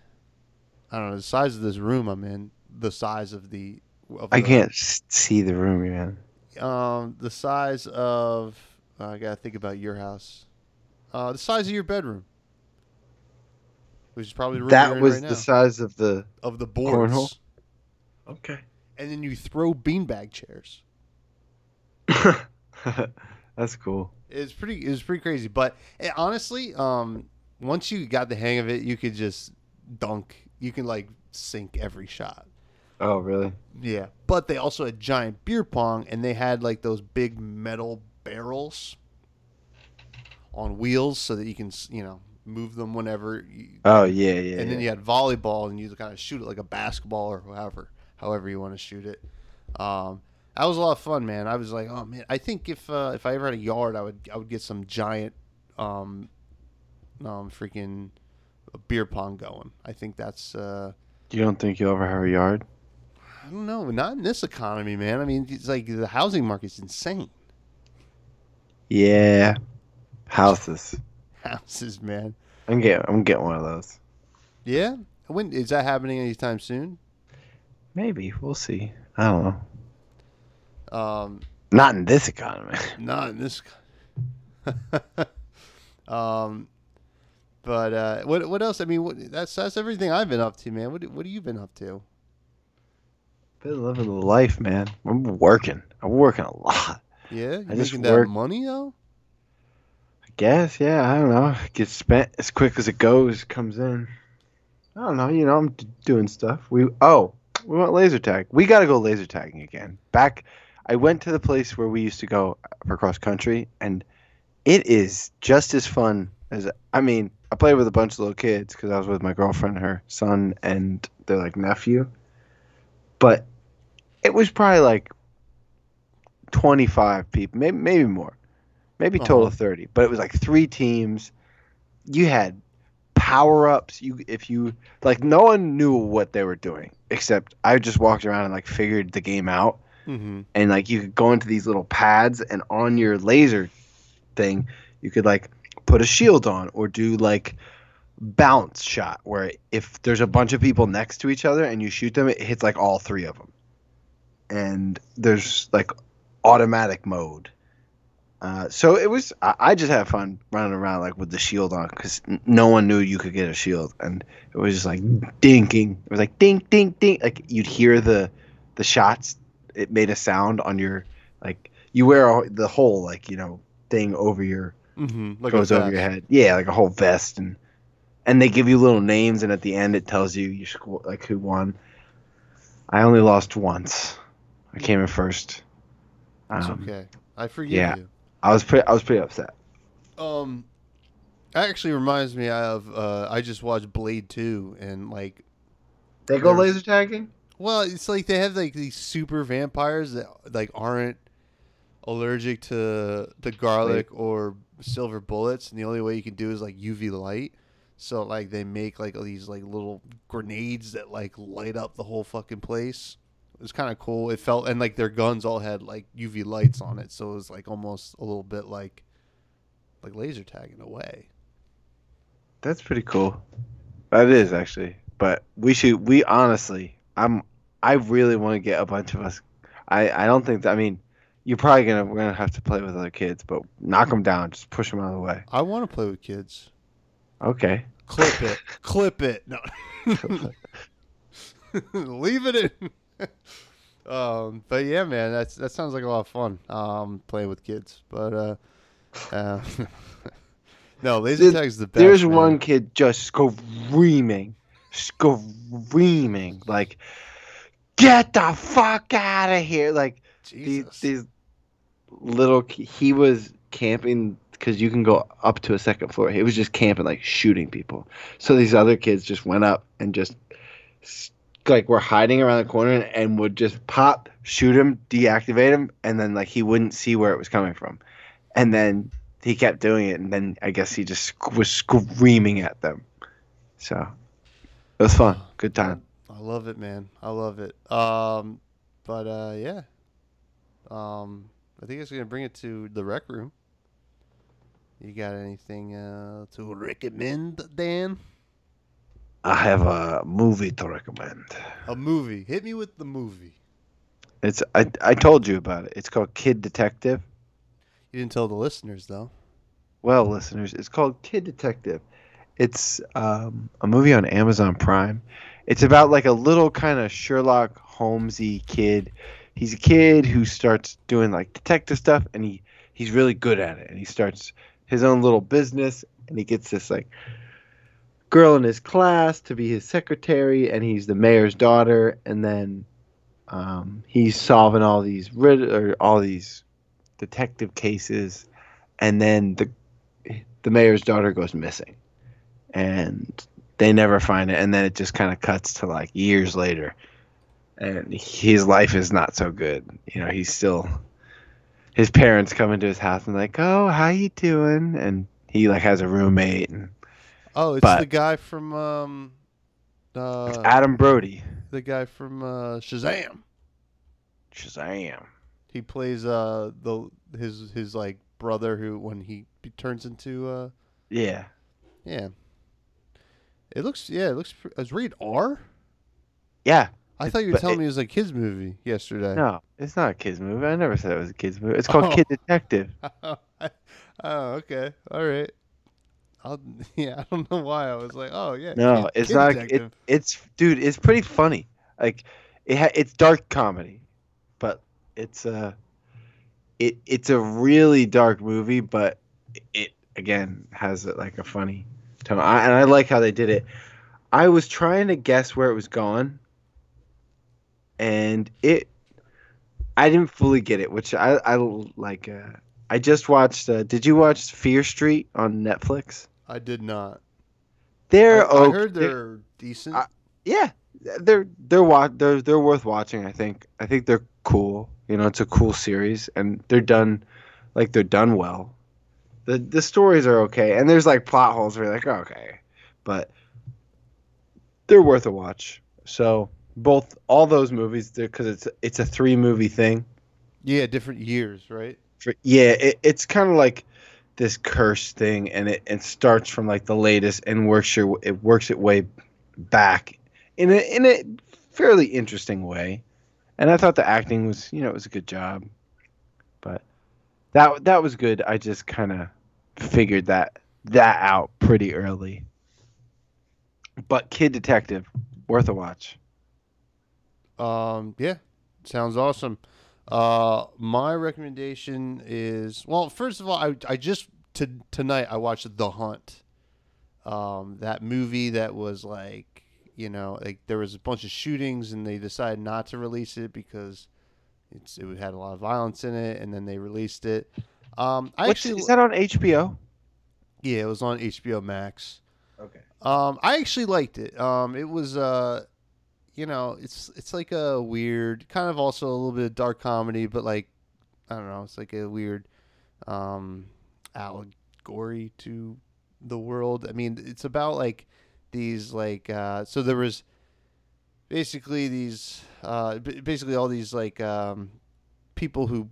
i don't know the size of this room i'm in the size of the of I the- can't see the room you're in. um the size of uh, i gotta think about your house uh the size of your bedroom which is probably the room you're That in was right now, the size of the. of the boards cornhole? Okay. and then you throw beanbag chairs That's cool. It's pretty. It was pretty crazy, but eh, honestly, um, once you got the hang of it, you could just dunk. You can like sink every shot. Oh really? Yeah, but they also had giant beer pong, and they had like those big metal barrels on wheels, so that you can you know move them whenever. You, Oh yeah, yeah. and then yeah. you had volleyball, and you kind of shoot it like a basketball or however, however you want to shoot it. Um, that was a lot of fun, man. I was like, oh man, I think if uh, if I ever had a yard, I would I would get some giant, um, um, freaking beer pong going. I think that's uh, You don't think you'll ever have a yard? I don't know, not in this economy, man. I mean, it's like the housing market's insane. Yeah. Houses. Houses, man. I'm getting. I'm getting one of those. Yeah, when is that happening anytime soon? Maybe we'll see. I don't know. Um, Not in this economy. Not in this. um, but uh, what what else? I mean, what, that's that's everything I've been up to, man. What what have you been up to? Been living the life, man. I'm working. I'm working a lot. Yeah, you I just making that work- money though. Guess, yeah. I don't know. It gets spent as quick as it goes. Comes in. I don't know. You know, I'm doing stuff. We oh, we went laser tag. We got to go laser tagging again. Back, I went to the place where we used to go for cross country, and it is just as fun as. I mean, I played with a bunch of little kids because I was with my girlfriend, her son, and their like nephew. But it was probably like twenty five people, maybe maybe more, maybe total Uh-huh. of thirty. But it was like three teams. You had power ups. You if you like, no one knew what they were doing except I just walked around and like figured the game out Mm-hmm. and like you could go into these little pads and on your laser thing you could like put a shield on or do like bounce shot where if there's a bunch of people next to each other and you shoot them it hits like all three of them and there's like automatic mode uh, so it was I, I just had fun running around like with the shield on because no one knew you could get a shield and it was just like dinking it was like ding ding ding like you'd hear the the shots it made a sound on your like you wear a, the whole like you know thing over your Mm-hmm. Like goes over your head yeah like a whole vest and and they give you little names and at the end it tells you your score like who won i only lost once i came in first um, okay. I forgive yeah. you. I was pretty i was pretty upset Um, that actually reminds me of uh, I just watched Blade Two, and like, they go laser tagging well, it's like they have like these super vampires that like aren't allergic to the garlic or silver bullets, and the only way you can do is like UV light. So like they make like all these like little grenades that like light up the whole fucking place. It was kind of cool. It felt and like their guns all had like UV lights on it, so it was like almost a little bit like like laser tag in a way. That's pretty cool. That is actually. But we should. We honestly, I'm. I really want to get a bunch of us. I. I don't think that. I mean, you're probably gonna. We're gonna have to play with other kids, but knock them down. Just push them out of the way. I want to play with kids. Okay. Clip it. Clip it. No. Leave it in. Um, but yeah, man, that's that sounds like a lot of fun. Um, playing with kids, but uh, uh no, laser There- tag's the best. There's man. one kid just screaming, screaming like, "Get the fuck out of here!" Like these Jesus. these little. He was camping because you can go up to a second floor. He was just camping, like shooting people. So these other kids just went up and just like we were hiding around the corner and, and would just pop, shoot him, deactivate him, and then like he wouldn't see where it was coming from, and then he kept doing it, and then I guess he just was screaming at them. So it was fun, good time. I love it, man. I love it. Um, but uh, yeah. Um, I think it's gonna bring it to the rec room. You got anything uh, to recommend, Dan? I have a movie to recommend. A movie. Hit me with the movie. It's I I told you about it. It's called Kid Detective. You didn't tell the listeners though. Well, listeners, it's called Kid Detective. It's um, a movie on Amazon Prime. It's about like a little kind of Sherlock Holmesy kid. He's a kid who starts doing like detective stuff, and he he's really good at it. And he starts his own little business, and he gets this like girl in his class to be his secretary, and he's the mayor's daughter. And then um, he's solving all these rid or all these detective cases, and then the the mayor's daughter goes missing and they never find it and then it just kind of cuts to like years later and his life is not so good you know he's still his parents come into his house and like oh how you doing and he like has a roommate and Oh, it's But- the guy from um, uh, adam brody the guy from uh, Shazam. shazam He plays uh the his his like brother who when he turns into uh yeah yeah. It looks yeah it looks is rated R. yeah I thought you were telling it- me it was a kids movie yesterday. no it's not a kids movie i never said it was a kids movie it's called Oh. kid detective oh, okay, all right. I'll, yeah, I don't know why I was like, oh yeah. No, it's not. It, it's dude. It's pretty funny. Like it. Ha, it's dark comedy, but it's a. It it's a really dark movie, but it again has like a funny tone. I, and I like how they did it. I was trying to guess where it was going, and it. I didn't fully get it, which I I like. Uh, I just watched. Uh, did you watch Fear Street on Netflix? I did not. They're I, I heard they're decent. I- yeah, they're they're wa- they're they're worth watching. I think I think they're cool. You know, it's a cool series, and they're done like they're done well. the The stories are okay, and there's like plot holes where you're like, okay, but they're worth a watch. So both all those movies, because it's it's a three movie thing. yeah, different years, right? For, yeah, it, it's kind of like this curse thing, and it, it starts from like the latest and works your it works its way back in a in a fairly interesting way. And I thought the acting was you know it was a good job, but that that was good. I just kind of figured that that out pretty early. But Kid Detective, worth a watch. Um, yeah, sounds awesome. Uh, my recommendation is well. First of all, I I just to, tonight I watched The Hunt. Um, that movie that was like you know like there was a bunch of shootings and they decided not to release it because it's it had a lot of violence in it and then they released it. Um, I What's, actually is that on HBO? yeah, it was on HBO Max. Okay. Um, I actually liked it. Um, it was uh, you know, it's it's like a weird, kind of also a little bit of dark comedy, but like I don't know, it's like a weird um allegory to the world. I mean, it's about like these like uh, so there was basically these uh, basically all these like um, people who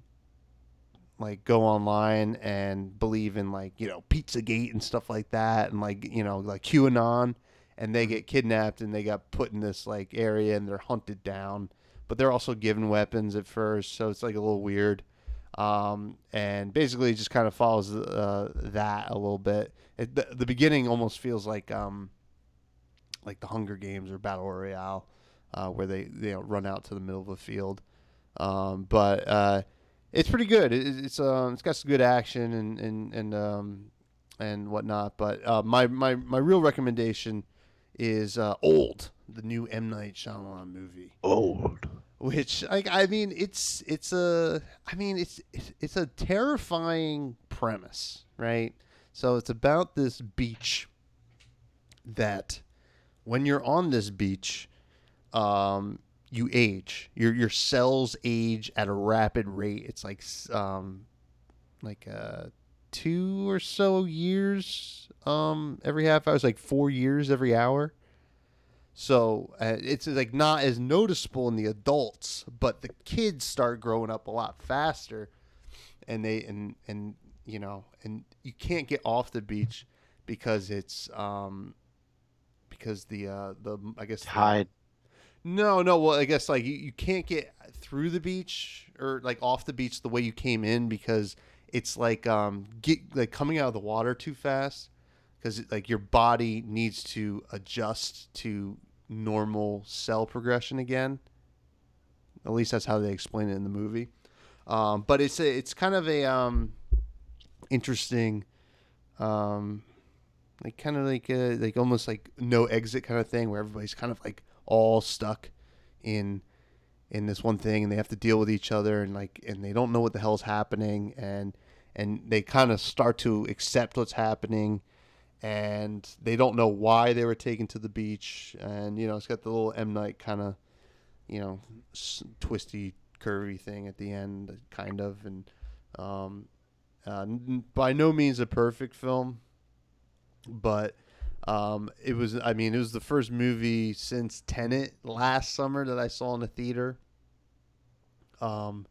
like go online and believe in like you know Pizzagate and stuff like that, and like you know like QAnon, and they get kidnapped and they got put in this like area and they're hunted down, but they're also given weapons at first, so it's like a little weird. Um, and basically, it just kind of follows uh, that a little bit. It, the, the beginning almost feels like um, like the Hunger Games or Battle Royale, uh, where they they run out to the middle of the field. Um, but uh, it's pretty good. It, it's um, it's got some good action and and and um, and whatnot. But uh, my my my real recommendation is uh, Old, the new M Night Shyamalan movie. Old. Which like I mean, it's it's a I mean it's it's, it's a terrifying premise, right? So it's about this beach that when you're on this beach, um, you age. Your your cells age at a rapid rate. It's like um, like uh, two or so years um every half hour. It's like four years every hour. So uh, it's like not as noticeable in the adults, but the kids start growing up a lot faster, and they and and you know and you can't get off the beach because it's um because the uh the I guess the- Tide. no, no. Well, I guess like you, you can't get through the beach or like off the beach the way you came in because it's like um get like coming out of the water too fast because like your body needs to adjust to normal cell progression again. At least that's how they explain it in the movie. Um, but it's a, it's kind of a um interesting um like kind of like a, like almost like no exit kind of thing where everybody's kind of like all stuck in in this one thing and they have to deal with each other and like and they don't know what the hell's happening and and they kind of start to accept what's happening and they don't know why they were taken to the beach and you know it's got the little M. Night kind of you know twisty curvy thing at the end kind of and um uh, by no means a perfect film but um, it was. I mean, it was the first movie since Tenet last summer that I saw in the theater. Um,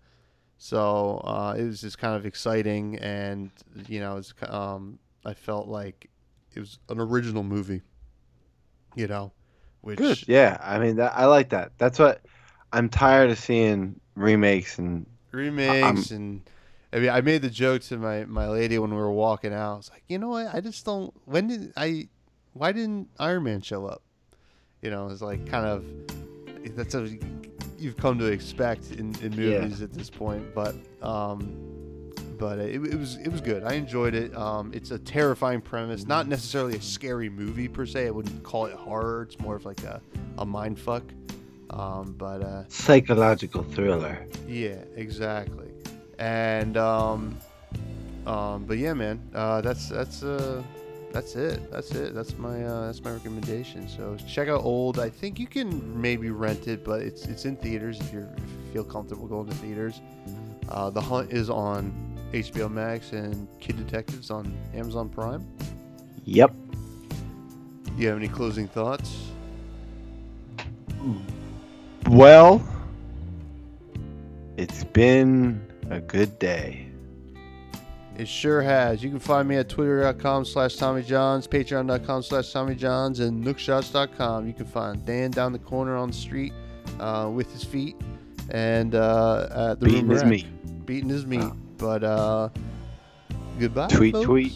so uh, it was just kind of exciting, and you know, it's um, I felt like it was an original movie. You know, which Good. Yeah, I mean that. I like that. That's what I'm tired of seeing remakes and remakes and I mean I made the joke to my my lady when we were walking out. I was like, you know what? I just don't. When did I? Why didn't Iron Man show up? You know, it's like kind of that's what you've come to expect in, in Yeah. movies at this point. But um, but it, it was it was good. I enjoyed it. Um, it's a terrifying premise, not necessarily a scary movie per se. I wouldn't call it horror. It's more of like a a mind fuck. Um, but uh, psychological thriller. yeah, exactly. And um, um, but yeah, man, uh, that's that's uh, that's it. That's it. That's my uh, that's my recommendation. So check out Old. I think you can maybe rent it, but it's it's in theaters if, you're, if you feel comfortable going to theaters. Uh, the Hunt is on HBO Max and Kid Detectives on Amazon Prime. Yep. Do you have any closing thoughts? Well, it's been a good day. It sure has. You can find me at twitter.com slash Tommy Johns, patreon.com slash Tommy Johns, and nookshots.com. You can find Dan down the corner on the street uh, with his feet and uh, at the Beating room his rack. meat. Beating his meat. Wow. But uh, goodbye. Tweet, folks. tweet.